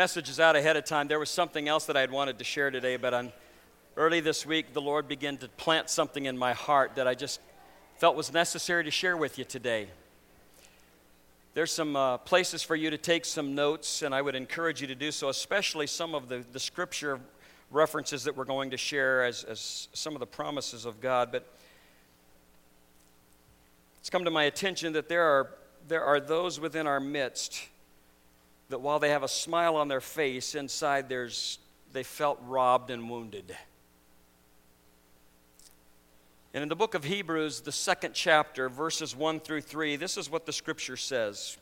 When I planned messages out ahead of time, there was something else that I had wanted to share today, but on, early this week, the Lord began to plant something in my heart that I just felt was necessary to share with you today. There's some uh, places for you to take some notes, and I would encourage you to do so, especially some of the, the scripture references that we're going to share as, as some of the promises of God. But it's come to my attention that there are, there are those within our midst that while they have a smile on their face, inside there's, they felt robbed and wounded. And in the book of Hebrews, the second chapter, verses 1 through 3, this is what the scripture says.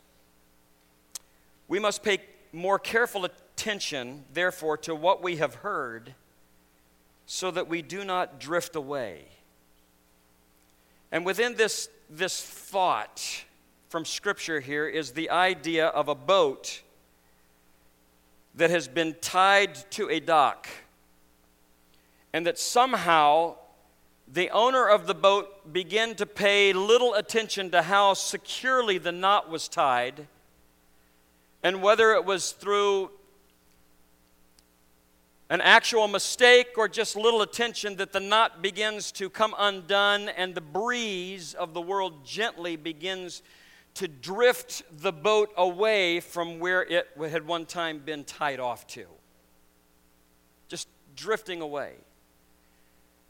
We must pay more careful attention, therefore, to what we have heard, so that we do not drift away. And within this, this thought from scripture here is the idea of a boat that has been tied to a dock, and that somehow the owner of the boat began to pay little attention to how securely the knot was tied, and whether it was through an actual mistake or just little attention that the knot begins to come undone and the breeze of the world gently begins to drift the boat away from where it had one time been tied off to. Just drifting away.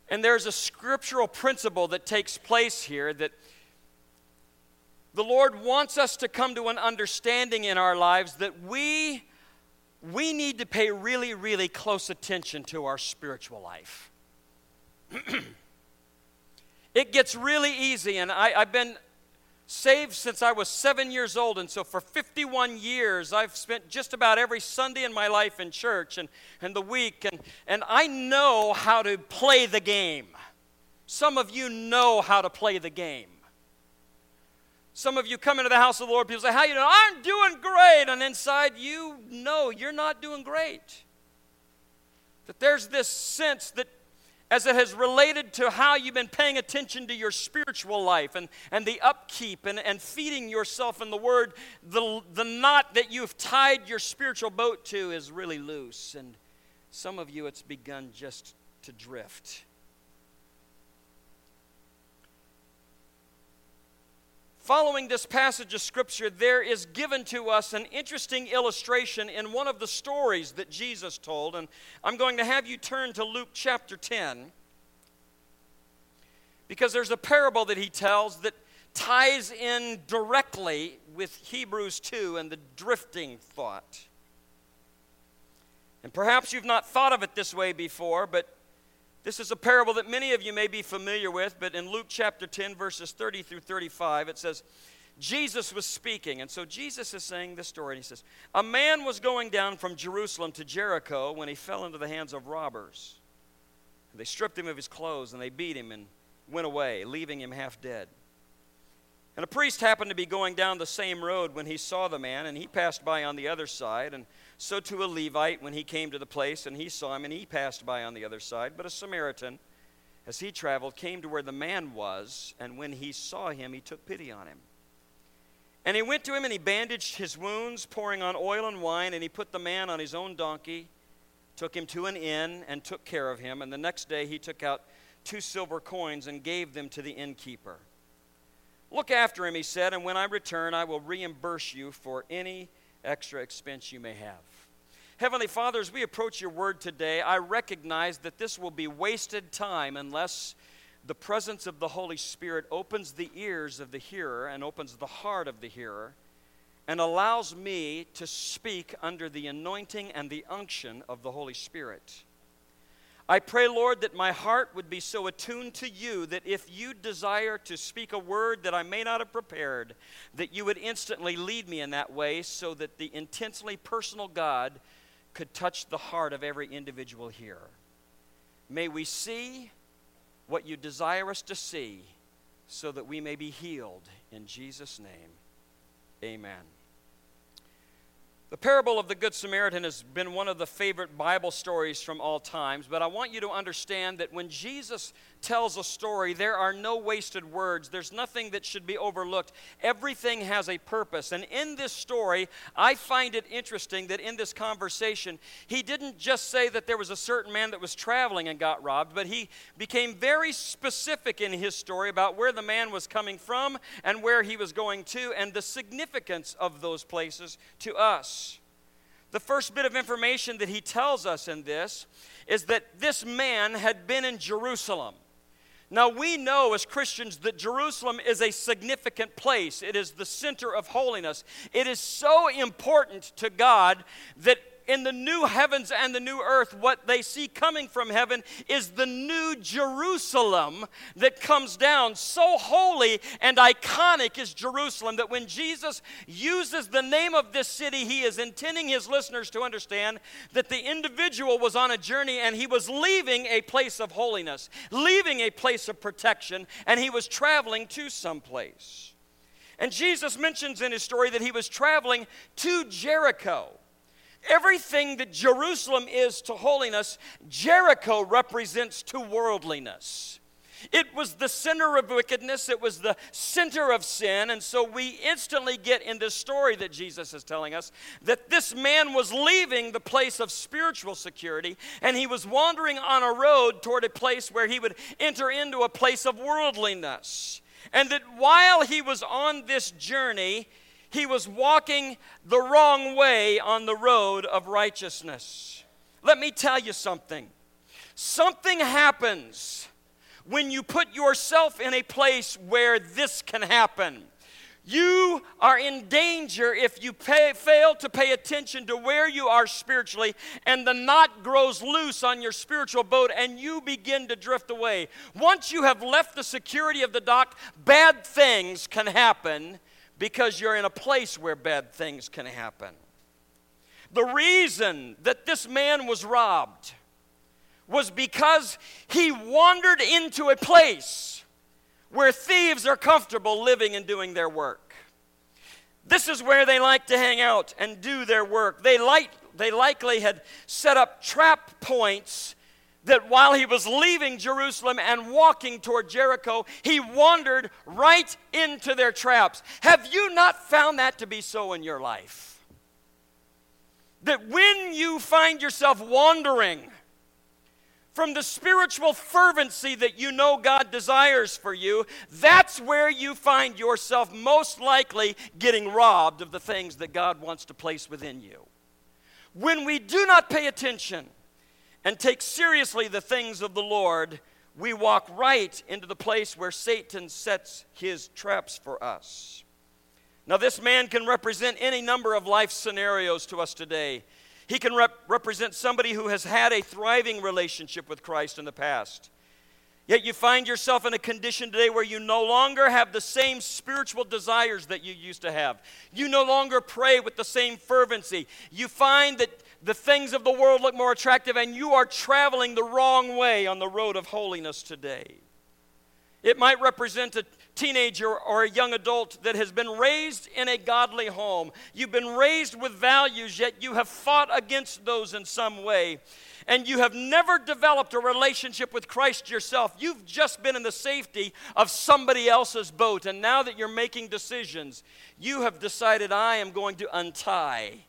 And there's a scriptural principle that takes place here that the Lord wants us to come to an understanding in our lives that we we need to pay really really close attention to our spiritual life. it gets really easy and I, I've been saved since I was seven years old. And so for 51 years, I've spent just about every Sunday in my life in church and, and the week. And, and I know how to play the game. Some of you know how to play the game. Some of you come into the house of the Lord, people say, How you doing? I'm doing great. And inside you know you're not doing great. That there's this sense that as it has related to how you've been paying attention to your spiritual life and, and the upkeep and, and feeding yourself in the Word, the, the knot that you've tied your spiritual boat to is really loose. And some of you, it's begun just to drift. Following this passage of Scripture, there is given to us an interesting illustration in one of the stories that Jesus told. And I'm going to have you turn to Luke chapter 10 because there's a parable that he tells that ties in directly with Hebrews 2 and the drifting thought. And perhaps you've not thought of it this way before, but this is a parable that many of you may be familiar with, but in Luke chapter 10, verses 30 through 35, it says, Jesus was speaking. And so Jesus is saying this story, and he says, A man was going down from Jerusalem to Jericho when he fell into the hands of robbers. They stripped him of his clothes, and they beat him and went away, leaving him half dead. And a priest happened to be going down the same road when he saw the man, and he passed by on the other side. And so to a Levite, when he came to the place and he saw him, and he passed by on the other side. But a Samaritan, as he traveled, came to where the man was, and when he saw him, he took pity on him. And he went to him and he bandaged his wounds, pouring on oil and wine, and he put the man on his own donkey, took him to an inn, and took care of him. And the next day he took out two silver coins and gave them to the innkeeper. Look after him, he said, and when I return, I will reimburse you for any extra expense you may have. Heavenly Father, as we approach your word today, I recognize that this will be wasted time unless the presence of the Holy Spirit opens the ears of the hearer and opens the heart of the hearer and allows me to speak under the anointing and the unction of the Holy Spirit. I pray, Lord, that my heart would be so attuned to you that if you desire to speak a word that I may not have prepared, that you would instantly lead me in that way so that the intensely personal God could touch the heart of every individual here. May we see what you desire us to see so that we may be healed. In Jesus' name, amen. The parable of the Good Samaritan has been one of the favorite Bible stories from all times, but I want you to understand that when Jesus tells a story, there are no wasted words. There's nothing that should be overlooked. Everything has a purpose. And in this story, I find it interesting that in this conversation, he didn't just say that there was a certain man that was traveling and got robbed, but he became very specific in his story about where the man was coming from and where he was going to and the significance of those places to us. The first bit of information that he tells us in this is that this man had been in Jerusalem. Now, we know as Christians that Jerusalem is a significant place. It is the center of holiness. It is so important to God that in the new heavens and the new earth, what they see coming from heaven is the new Jerusalem that comes down. So holy and iconic is Jerusalem that when Jesus uses the name of this city, he is intending his listeners to understand that the individual was on a journey and he was leaving a place of holiness, leaving a place of protection, and he was traveling to some place. And Jesus mentions in his story that he was traveling to Jericho. Everything that Jerusalem is to holiness, Jericho represents to worldliness. It was the center of wickedness, it was the center of sin. And so we instantly get in this story that Jesus is telling us that this man was leaving the place of spiritual security and he was wandering on a road toward a place where he would enter into a place of worldliness. And that while he was on this journey, he was walking the wrong way on the road of righteousness. Let me tell you something. Something happens when you put yourself in a place where this can happen. You are in danger if you pay, fail to pay attention to where you are spiritually, and the knot grows loose on your spiritual boat, and you begin to drift away. Once you have left the security of the dock, bad things can happen because you're in a place where bad things can happen. The reason that this man was robbed was because he wandered into a place where thieves are comfortable living and doing their work. This is where they like to hang out and do their work. They, like, they likely had set up trap points that while he was leaving Jerusalem and walking toward Jericho, he wandered right into their traps. Have you not found that to be so in your life? That when you find yourself wandering from the spiritual fervency that you know God desires for you, that's where you find yourself most likely getting robbed of the things that God wants to place within you. When we do not pay attention, and take seriously the things of the Lord, we walk right into the place where Satan sets his traps for us. Now, this man can represent any number of life scenarios to us today. He can rep- represent somebody who has had a thriving relationship with Christ in the past. Yet you find yourself in a condition today where you no longer have the same spiritual desires that you used to have. You no longer pray with the same fervency. You find that the things of the world look more attractive, and you are traveling the wrong way on the road of holiness today. It might represent a teenager or a young adult that has been raised in a godly home. You've been raised with values, yet you have fought against those in some way. And you have never developed a relationship with Christ yourself. You've just been in the safety of somebody else's boat. And now that you're making decisions, you have decided, I am going to untie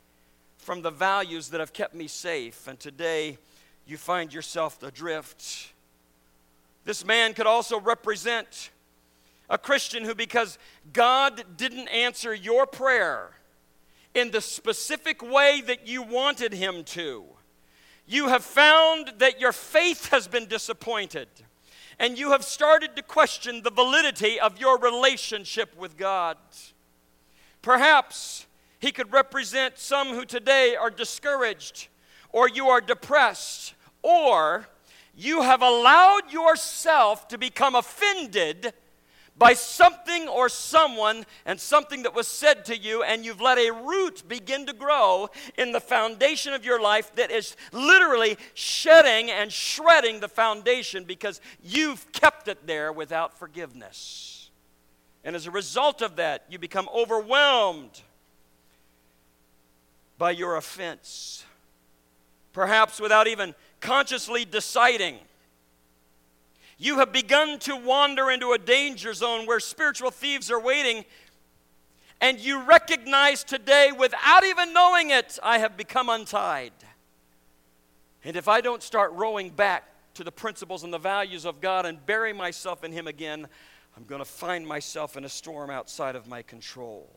from the values that have kept me safe, and today you find yourself adrift. This man could also represent a Christian who, because God didn't answer your prayer in the specific way that you wanted Him to, you have found that your faith has been disappointed and you have started to question the validity of your relationship with God. Perhaps he could represent some who today are discouraged, or you are depressed, or you have allowed yourself to become offended by something or someone and something that was said to you, and you've let a root begin to grow in the foundation of your life that is literally shedding and shredding the foundation because you've kept it there without forgiveness. And as a result of that, you become overwhelmed by your offense. Perhaps without even consciously deciding. You have begun to wander into a danger zone where spiritual thieves are waiting. And you recognize today, without even knowing it, I have become untied. And if I don't start rowing back to the principles and the values of God and bury myself in Him again, I'm going to find myself in a storm outside of my control.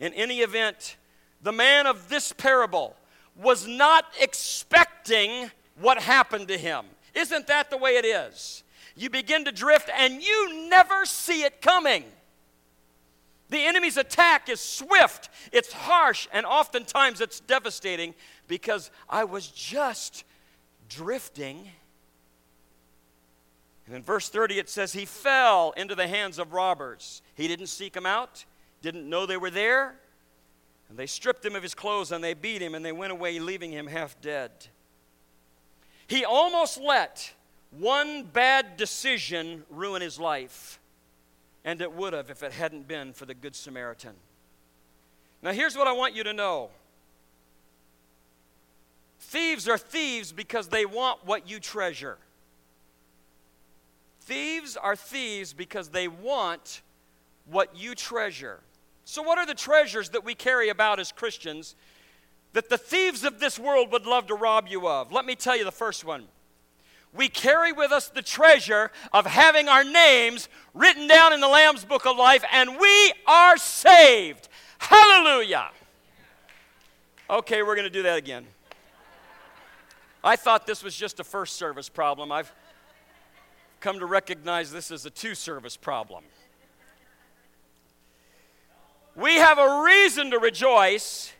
In any event, the man of this parable was not expecting what happened to him. Isn't that the way it is? You begin to drift and you never see it coming. The enemy's attack is swift, it's harsh, and oftentimes it's devastating because I was just drifting. And in verse 30, it says, He fell into the hands of robbers. He didn't seek them out, didn't know they were there. And they stripped him of his clothes and they beat him and they went away, leaving him half dead. He almost let one bad decision ruin his life. And it would have if it hadn't been for the Good Samaritan. Now, here's what I want you to know thieves are thieves because they want what you treasure. Thieves are thieves because they want what you treasure. So, what are the treasures that we carry about as Christians that the thieves of this world would love to rob you of? Let me tell you the first one. We carry with us the treasure of having our names written down in the Lamb's Book of Life, and we are saved. Hallelujah. Okay, we're going to do that again. I thought this was just a first service problem. I've come to recognize this as a two service problem. We have a reason to rejoice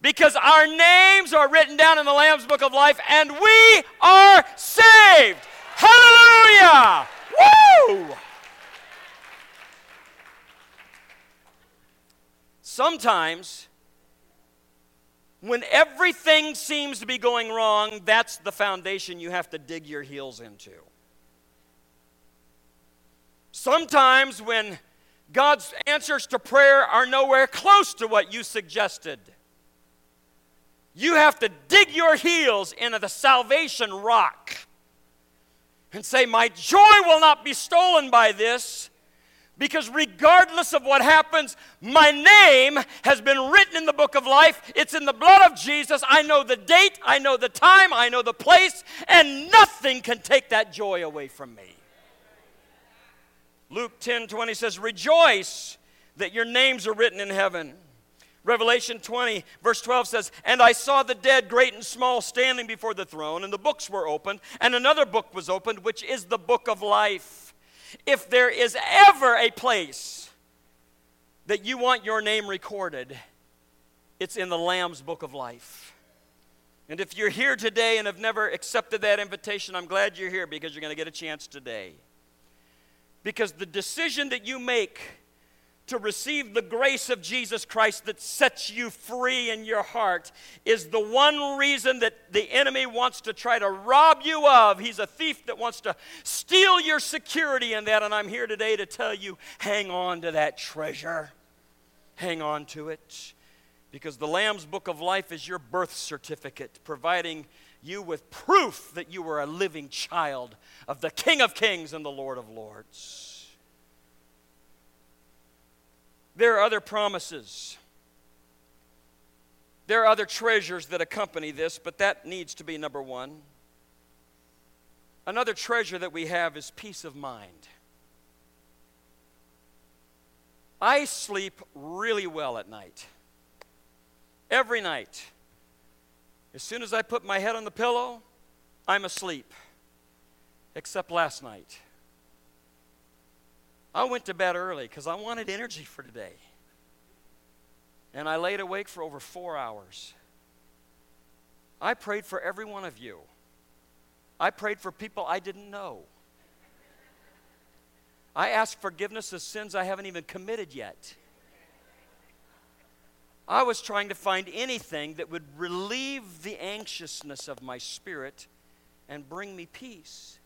because our names are written down in the Lamb's Book of Life and we are saved. Hallelujah! Woo! Sometimes, when everything seems to be going wrong, that's the foundation you have to dig your heels into. Sometimes, when God's answers to prayer are nowhere close to what you suggested. You have to dig your heels into the salvation rock and say, My joy will not be stolen by this. Because regardless of what happens, my name has been written in the book of life. It's in the blood of Jesus. I know the date, I know the time, I know the place, and nothing can take that joy away from me. Luke 10 20 says, Rejoice that your names are written in heaven. Revelation 20, verse 12 says, And I saw the dead, great and small, standing before the throne, and the books were opened, and another book was opened, which is the book of life. If there is ever a place that you want your name recorded, it's in the Lamb's book of life. And if you're here today and have never accepted that invitation, I'm glad you're here because you're going to get a chance today. Because the decision that you make to receive the grace of Jesus Christ that sets you free in your heart is the one reason that the enemy wants to try to rob you of. He's a thief that wants to steal your security in that. And I'm here today to tell you hang on to that treasure. Hang on to it. Because the Lamb's Book of Life is your birth certificate, providing you with proof that you were a living child of the King of Kings and the Lord of Lords. There are other promises. There are other treasures that accompany this, but that needs to be number one. Another treasure that we have is peace of mind. I sleep really well at night. Every night. As soon as I put my head on the pillow, I'm asleep except last night. I went to bed early because I wanted energy for today. And I laid awake for over four hours. I prayed for every one of you. I prayed for people I didn't know. I asked forgiveness of sins I haven't even committed yet. I was trying to find anything that would relieve the anxiousness of my spirit and bring me peace.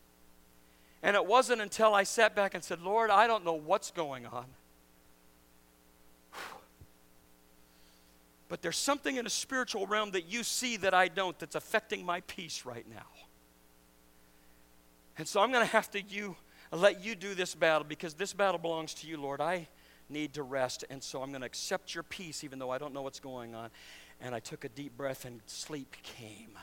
And it wasn't until I sat back and said, Lord, I don't know what's going on. But there's something in a spiritual realm that you see that I don't that's affecting my peace right now. And so I'm going to have to you let you do this battle because this battle belongs to you, Lord. I need to rest, and so I'm going to accept your peace even though I don't know what's going on. And I took a deep breath, and sleep came.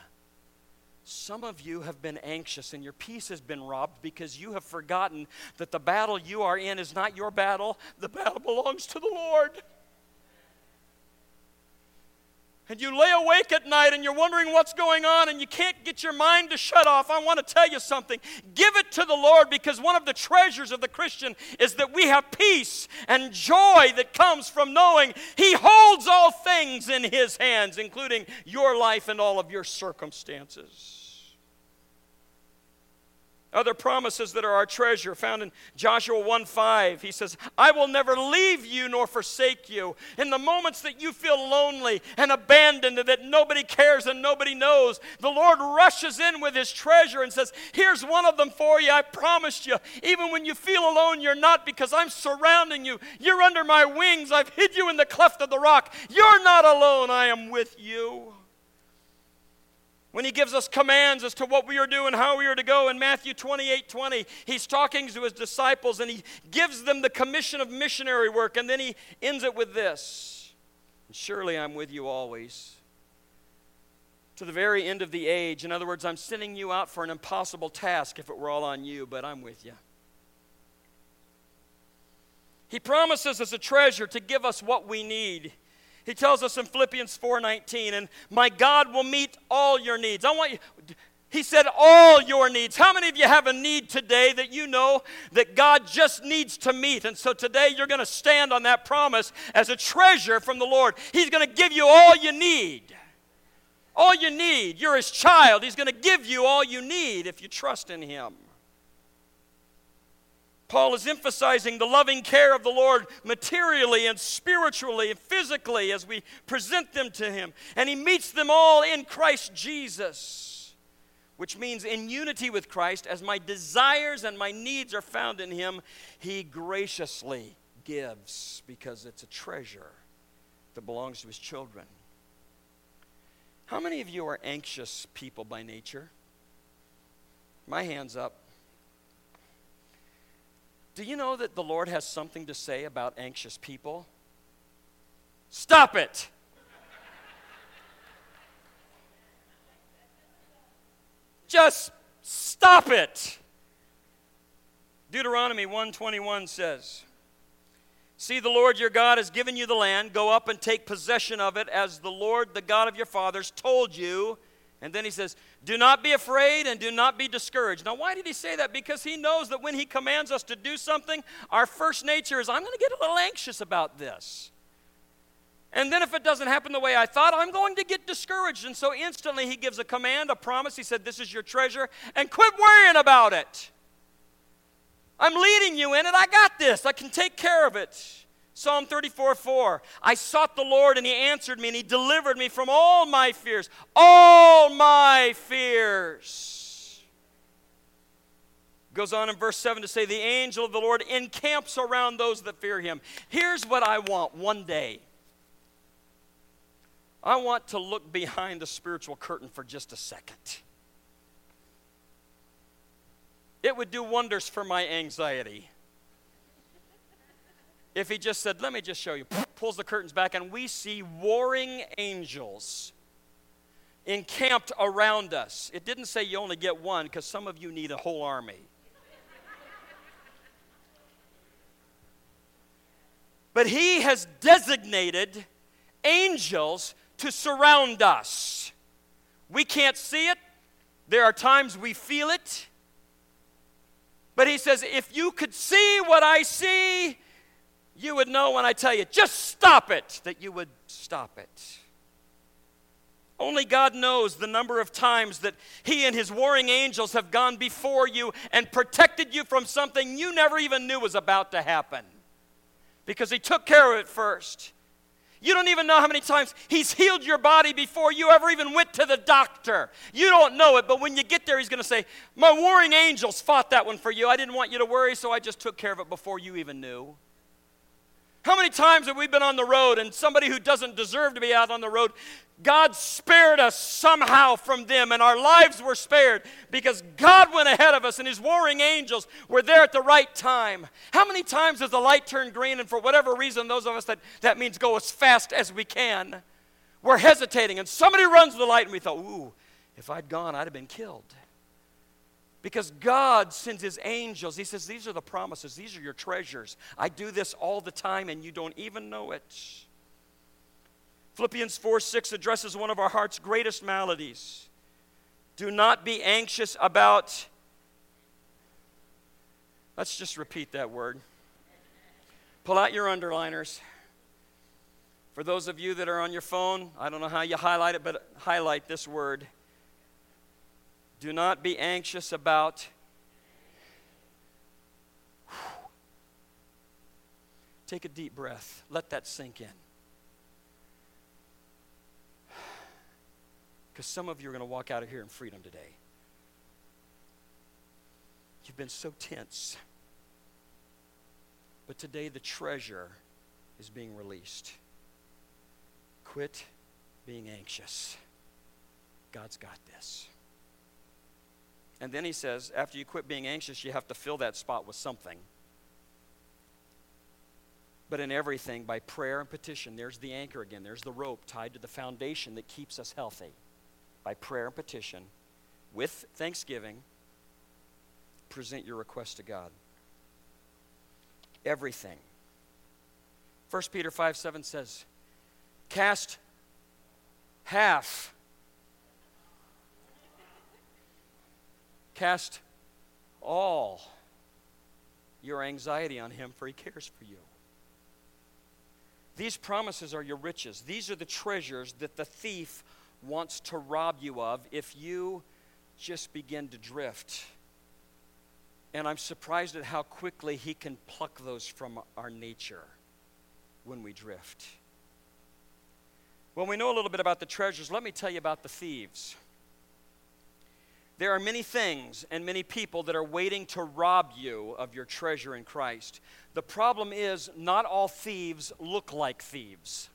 Some of you have been anxious and your peace has been robbed because you have forgotten that the battle you are in is not your battle, the battle belongs to the Lord and you lay awake at night and you're wondering what's going on and you can't get your mind to shut off, I want to tell you something. Give it to the Lord because one of the treasures of the Christian is that we have peace and joy that comes from knowing He holds all things in His hands, including your life and all of your circumstances. Other promises that are our treasure found in Joshua 1 5. He says, I will never leave you nor forsake you. In the moments that you feel lonely and abandoned and that nobody cares and nobody knows, the Lord rushes in with his treasure and says, Here's one of them for you. I promised you. Even when you feel alone, you're not because I'm surrounding you. You're under my wings. I've hid you in the cleft of the rock. You're not alone. I am with you when he gives us commands as to what we are doing, how we are to go in Matthew 28 20, he's talking to his disciples and he gives them the commission of missionary work, and then he ends it with this Surely I'm with you always. To the very end of the age. In other words, I'm sending you out for an impossible task if it were all on you, but I'm with you. He promises as a treasure to give us what we need. He tells us in Philippians 4:19, and my God will meet all your needs. I want you he said, All your needs. How many of you have a need today that you know that God just needs to meet? And so today you're going to stand on that promise as a treasure from the Lord. He's going to give you all you need. All you need. You're His child. He's going to give you all you need if you trust in Him. Paul is emphasizing the loving care of the Lord materially and spiritually and physically as we present them to Him. And He meets them all in Christ Jesus, which means in unity with Christ, as my desires and my needs are found in Him, He graciously gives because it's a treasure that belongs to His children. How many of you are anxious people by nature? My hand's up. Do you know that the Lord has something to say about anxious people? Stop it! Just stop it. Deuteronomy 121 says, See, the Lord your God has given you the land. Go up and take possession of it as the Lord, the God of your fathers, told you. And then he says, Do not be afraid and do not be discouraged. Now, why did he say that? Because he knows that when he commands us to do something, our first nature is, I'm going to get a little anxious about this. And then if it doesn't happen the way I thought, I'm going to get discouraged. And so instantly he gives a command, a promise. He said, This is your treasure, and quit worrying about it. I'm leading you in it. I got this. I can take care of it. Psalm 34 4. I sought the Lord and he answered me and he delivered me from all my fears. All my fears. Goes on in verse 7 to say, The angel of the Lord encamps around those that fear him. Here's what I want one day I want to look behind the spiritual curtain for just a second. It would do wonders for my anxiety if he just said, Let me just show you, pulls the curtains back, and we see warring angels encamped around us. It didn't say you only get one because some of you need a whole army. but he has designated angels to surround us. We can't see it, there are times we feel it. But he says, if you could see what I see, you would know when I tell you, just stop it, that you would stop it. Only God knows the number of times that He and His warring angels have gone before you and protected you from something you never even knew was about to happen. Because He took care of it first. You don't even know how many times He's healed your body before you ever even went to the doctor. You don't know it, but when you get there, He's going to say, My warring angels fought that one for you. I didn't want you to worry, so I just took care of it before you even knew. How many times have we been on the road and somebody who doesn't deserve to be out on the road, God spared us somehow from them and our lives were spared because God went ahead of us and His warring angels were there at the right time. How many times has the light turned green and for whatever reason, those of us that that means go as fast as we can, we're hesitating and somebody runs the light and we thought, ooh, if I'd gone, I'd have been killed. Because God sends His angels. He says, These are the promises, these are your treasures. I do this all the time, and you don't even know it. Philippians 4 6 addresses one of our heart's greatest maladies. Do not be anxious about. Let's just repeat that word. Pull out your underliners. For those of you that are on your phone, I don't know how you highlight it, but highlight this word do not be anxious about. Take a deep breath. Let that sink in. Because some of you are going to walk out of here in freedom today. You've been so tense. But today the treasure is being released. Quit being anxious. God's got this. And then he says, after you quit being anxious, you have to fill that spot with something. But in everything, by prayer and petition, there's the anchor again. There's the rope tied to the foundation that keeps us healthy. By prayer and petition, with thanksgiving, present your request to God. Everything. 1 Peter 5 7 says, Cast half Cast all your anxiety on Him, for He cares for you. These promises are your riches. These are the treasures that the thief wants to rob you of if you just begin to drift. And I'm surprised at how quickly he can pluck those from our nature when we drift. When we know a little bit about the treasures, let me tell you about the thieves. There are many things and many people that are waiting to rob you of your treasure in Christ. The problem is, not all thieves look like thieves.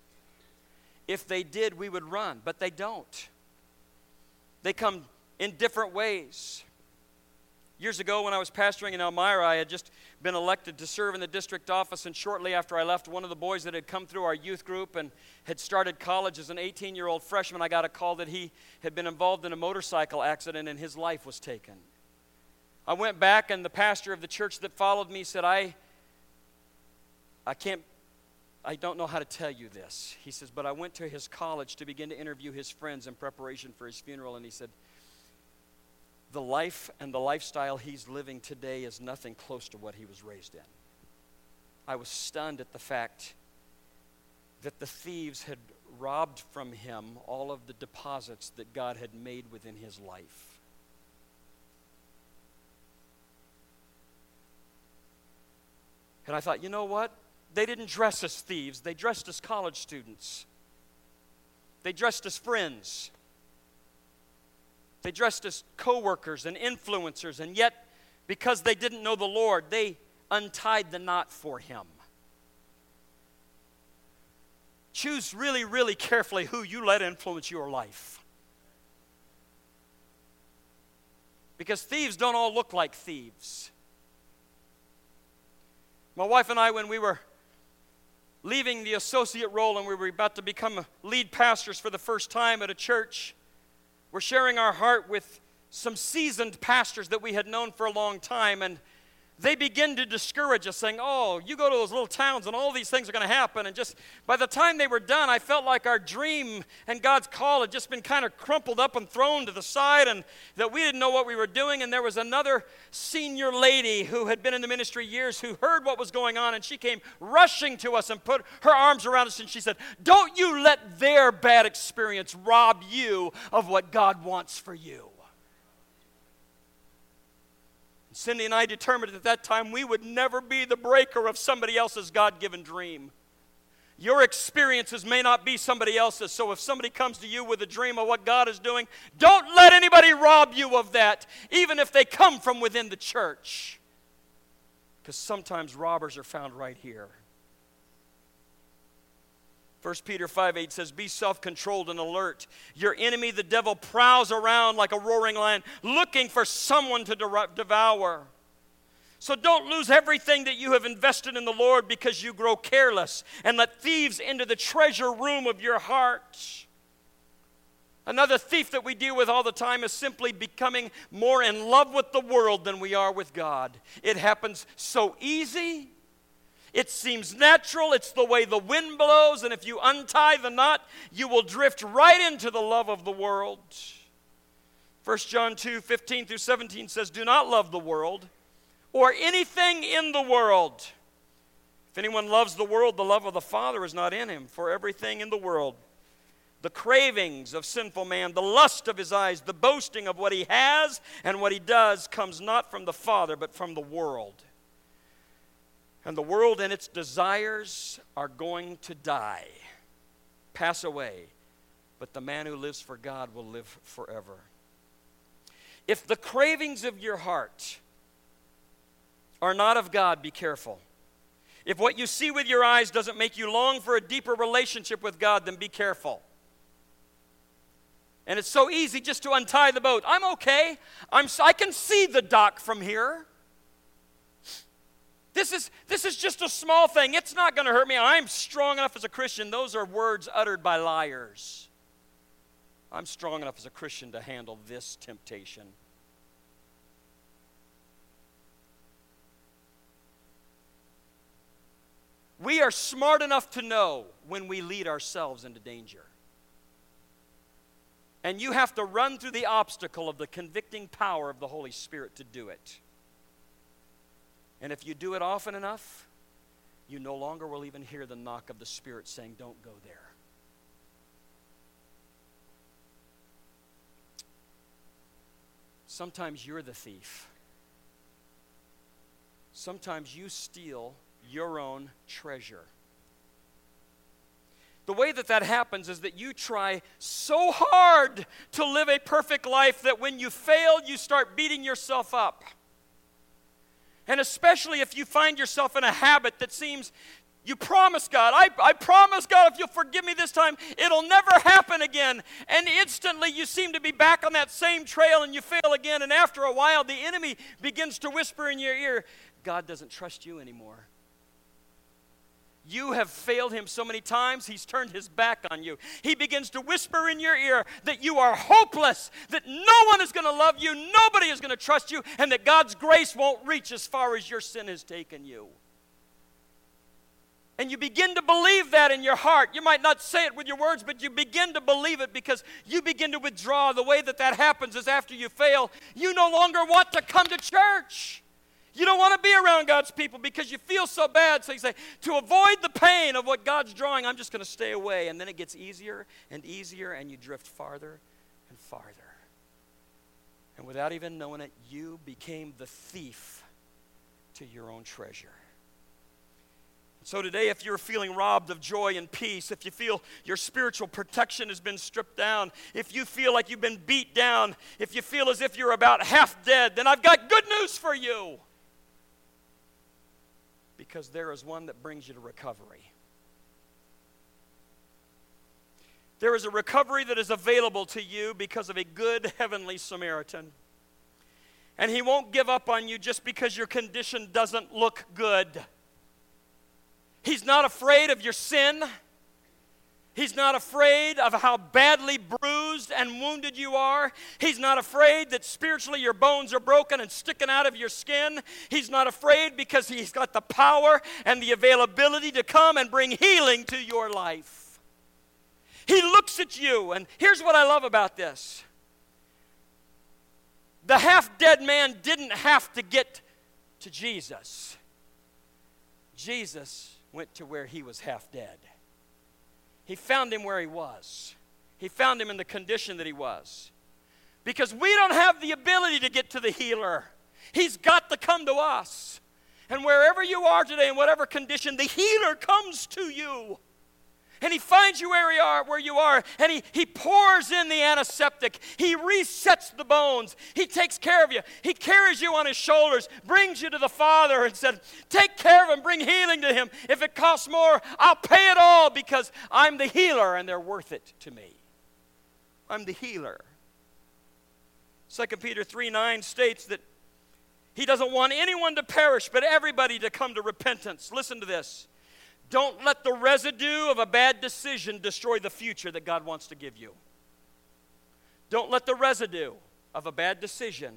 If they did, we would run, but they don't. They come in different ways. Years ago, when I was pastoring in Elmira, I had just been elected to serve in the district office, and shortly after I left, one of the boys that had come through our youth group and had started college as an 18 year old freshman, I got a call that he had been involved in a motorcycle accident and his life was taken. I went back, and the pastor of the church that followed me said, I, I can't, I don't know how to tell you this. He says, but I went to his college to begin to interview his friends in preparation for his funeral, and he said, the life and the lifestyle he's living today is nothing close to what he was raised in. I was stunned at the fact that the thieves had robbed from him all of the deposits that God had made within his life. And I thought, you know what? They didn't dress as thieves, they dressed as college students, they dressed as friends. They dressed as co-workers and influencers, and yet, because they didn't know the Lord, they untied the knot for him. Choose really, really carefully who you let influence your life. Because thieves don't all look like thieves. My wife and I, when we were leaving the associate role and we were about to become lead pastors for the first time at a church, we're sharing our heart with some seasoned pastors that we had known for a long time, and they begin to discourage us, saying, Oh, you go to those little towns and all these things are going to happen. And just by the time they were done, I felt like our dream and God's call had just been kind of crumpled up and thrown to the side, and that we didn't know what we were doing. And there was another senior lady who had been in the ministry years who heard what was going on, and she came rushing to us and put her arms around us, and she said, Don't you let their bad experience rob you of what God wants for you. Cindy and I determined at that time we would never be the breaker of somebody else's God given dream. Your experiences may not be somebody else's, so if somebody comes to you with a dream of what God is doing, don't let anybody rob you of that, even if they come from within the church. Because sometimes robbers are found right here. 1 Peter 5 8 says, Be self controlled and alert. Your enemy, the devil, prowls around like a roaring lion, looking for someone to de- devour. So don't lose everything that you have invested in the Lord because you grow careless and let thieves into the treasure room of your heart. Another thief that we deal with all the time is simply becoming more in love with the world than we are with God. It happens so easy. It seems natural. It's the way the wind blows. And if you untie the knot, you will drift right into the love of the world. 1 John 2 15 through 17 says, Do not love the world or anything in the world. If anyone loves the world, the love of the Father is not in him. For everything in the world, the cravings of sinful man, the lust of his eyes, the boasting of what he has and what he does comes not from the Father, but from the world. And the world and its desires are going to die, pass away, but the man who lives for God will live forever. If the cravings of your heart, are not of God, be careful. If what you see with your eyes doesn't make you long for a deeper relationship with God, then be careful. And it's so easy just to untie the boat. I'm okay. I'm, I can see the dock from here. This is, this is just a small thing. It's not going to hurt me. I'm strong enough as a Christian. Those are words uttered by liars. I'm strong enough as a Christian to handle this temptation. We are smart enough to know when we lead ourselves into danger. And you have to run through the obstacle of the convicting power of the Holy Spirit to do it. And if you do it often enough, you no longer will even hear the knock of the Spirit saying, Don't go there. Sometimes you're the thief. Sometimes you steal your own treasure. The way that that happens is that you try so hard to live a perfect life that when you fail, you start beating yourself up. And especially if you find yourself in a habit that seems, you promise God, I, I promise God, if you'll forgive me this time, it'll never happen again. And instantly you seem to be back on that same trail and you fail again. And after a while, the enemy begins to whisper in your ear, God doesn't trust you anymore. You have failed him so many times, he's turned his back on you. He begins to whisper in your ear that you are hopeless, that no one is going to love you, nobody is going to trust you, and that God's grace won't reach as far as your sin has taken you. And you begin to believe that in your heart. You might not say it with your words, but you begin to believe it because you begin to withdraw. The way that that happens is after you fail, you no longer want to come to church. You don't want to be around God's people because you feel so bad. So you say, to avoid the pain of what God's drawing, I'm just going to stay away. And then it gets easier and easier, and you drift farther and farther. And without even knowing it, you became the thief to your own treasure. So, today, if you're feeling robbed of joy and peace, if you feel your spiritual protection has been stripped down, if you feel like you've been beat down, if you feel as if you're about half dead, then I've got good news for you because there is one that brings you to recovery. There is a recovery that is available to you because of a good heavenly Samaritan. And he won't give up on you just because your condition doesn't look good. He's not afraid of your sin. He's not afraid of how badly bruised and wounded you are. He's not afraid that spiritually your bones are broken and sticking out of your skin. He's not afraid because he's got the power and the availability to come and bring healing to your life. He looks at you, and here's what I love about this the half dead man didn't have to get to Jesus, Jesus went to where he was half dead. He found him where he was. He found him in the condition that he was. Because we don't have the ability to get to the healer, he's got to come to us. And wherever you are today, in whatever condition, the healer comes to you. And He finds you where you are, where you are, and He, he pours in the antiseptic. He resets the bones. He takes care of you. He carries you on His shoulders, brings you to the Father, and said, Take care of Him, bring healing to Him. If it costs more, I'll pay it all because I'm the healer, and they're worth it to me. I'm the healer. 2 Peter 3 9 states that he doesn't want anyone to perish, but everybody to come to repentance. Listen to this. Don't let the residue of a bad decision destroy the future that God wants to give you. Don't let the residue of a bad decision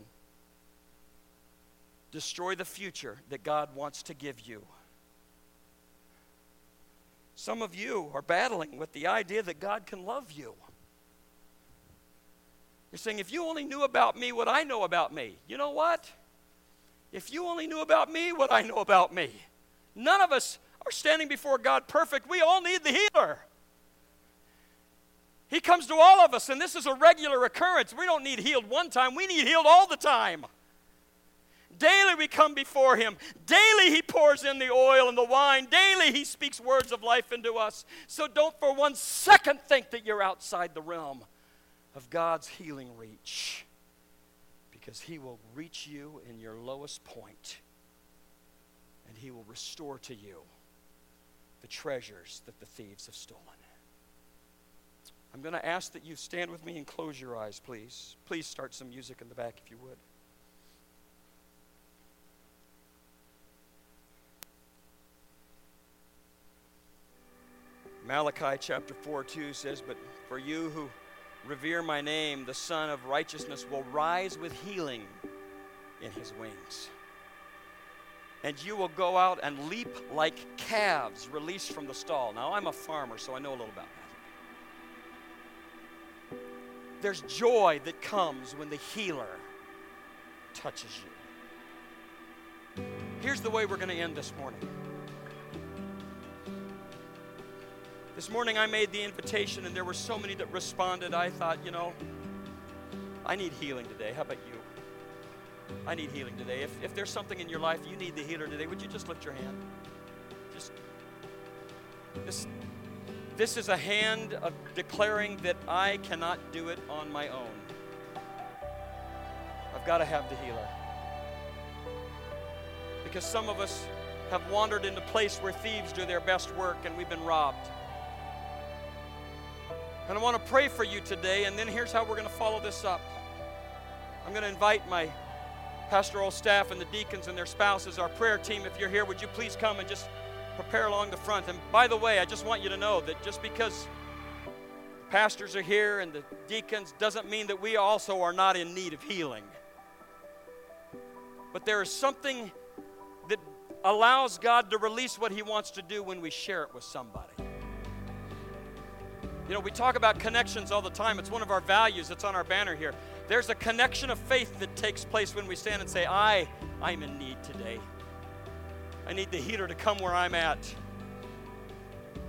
destroy the future that God wants to give you. Some of you are battling with the idea that God can love you. You're saying, if you only knew about me what I know about me, you know what? If you only knew about me what I know about me, none of us are standing before God perfect. We all need the healer. He comes to all of us, and this is a regular occurrence. We don't need healed one time, we need healed all the time. Daily we come before Him. Daily He pours in the oil and the wine. Daily He speaks words of life into us. So don't for one second think that you're outside the realm of God's healing reach because He will reach you in your lowest point and He will restore to you the treasures that the thieves have stolen. I'm going to ask that you stand with me and close your eyes, please. Please start some music in the back if you would. Malachi chapter 4 2 says, But for you who revere my name, the Sun of Righteousness will rise with healing in his wings. And you will go out and leap like calves released from the stall. Now, I'm a farmer, so I know a little about that. There's joy that comes when the healer touches you. Here's the way we're going to end this morning. This morning I made the invitation, and there were so many that responded. I thought, you know, I need healing today. How about you? I need healing today. If, if there's something in your life you need the healer today, would you just lift your hand? Just this, this is a hand of declaring that I cannot do it on my own. I've got to have the healer. Because some of us have wandered into place where thieves do their best work and we've been robbed. And I want to pray for you today, and then here's how we're going to follow this up. I'm going to invite my pastoral staff and the deacons and their spouses, our prayer team, if you're here, would you please come and just prepare along the front? And by the way, I just want you to know that just because pastors are here and the deacons doesn't mean that we also are not in need of healing. But there is something that allows God to release what He wants to do when we share it with somebody. You know, we talk about connections all the time. It's one of our values. It's on our banner here. There's a connection of faith that takes place when we stand and say, I, I'm in need today. I need the healer to come where I'm at.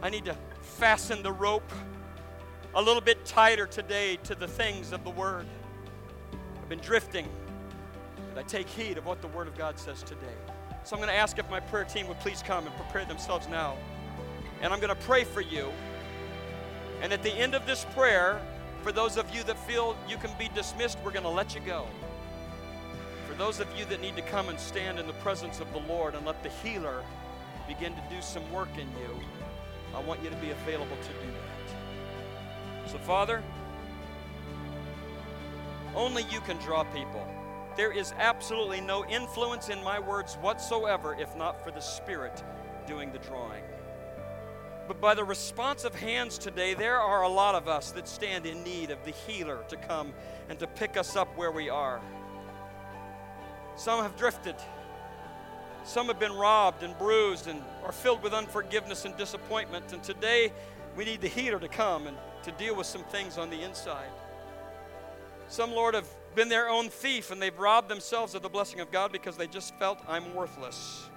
I need to fasten the rope a little bit tighter today to the things of the Word. I've been drifting, but I take heed of what the Word of God says today. So I'm going to ask if my prayer team would please come and prepare themselves now. And I'm going to pray for you. And at the end of this prayer, for those of you that feel you can be dismissed, we're going to let you go. For those of you that need to come and stand in the presence of the Lord and let the healer begin to do some work in you, I want you to be available to do that. So, Father, only you can draw people. There is absolutely no influence in my words whatsoever if not for the Spirit doing the drawing. But by the response of hands today, there are a lot of us that stand in need of the healer to come and to pick us up where we are. Some have drifted. Some have been robbed and bruised and are filled with unforgiveness and disappointment. And today, we need the healer to come and to deal with some things on the inside. Some, Lord, have been their own thief and they've robbed themselves of the blessing of God because they just felt I'm worthless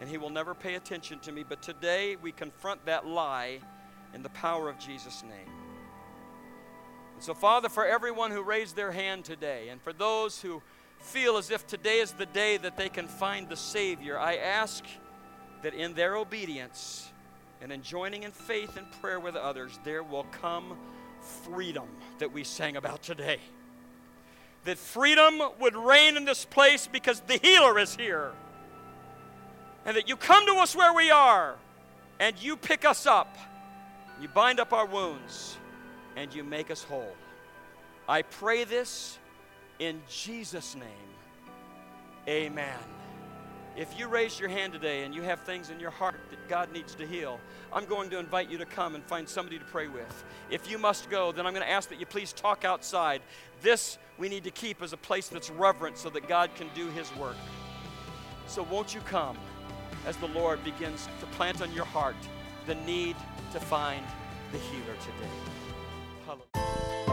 and he will never pay attention to me. But today we confront that lie in the power of Jesus' name. And so, Father, for everyone who raised their hand today, and for those who feel as if today is the day that they can find the Savior, I ask that in their obedience, and in joining in faith and prayer with others, there will come freedom that we sang about today. That freedom would reign in this place because the healer is here. And that you come to us where we are and you pick us up, you bind up our wounds, and you make us whole. I pray this in Jesus' name. Amen. If you raise your hand today and you have things in your heart that God needs to heal, I'm going to invite you to come and find somebody to pray with. If you must go, then I'm going to ask that you please talk outside. This we need to keep as a place that's reverent so that God can do His work. So won't you come as the Lord begins to plant on your heart the need to find the healer today? Hallelujah.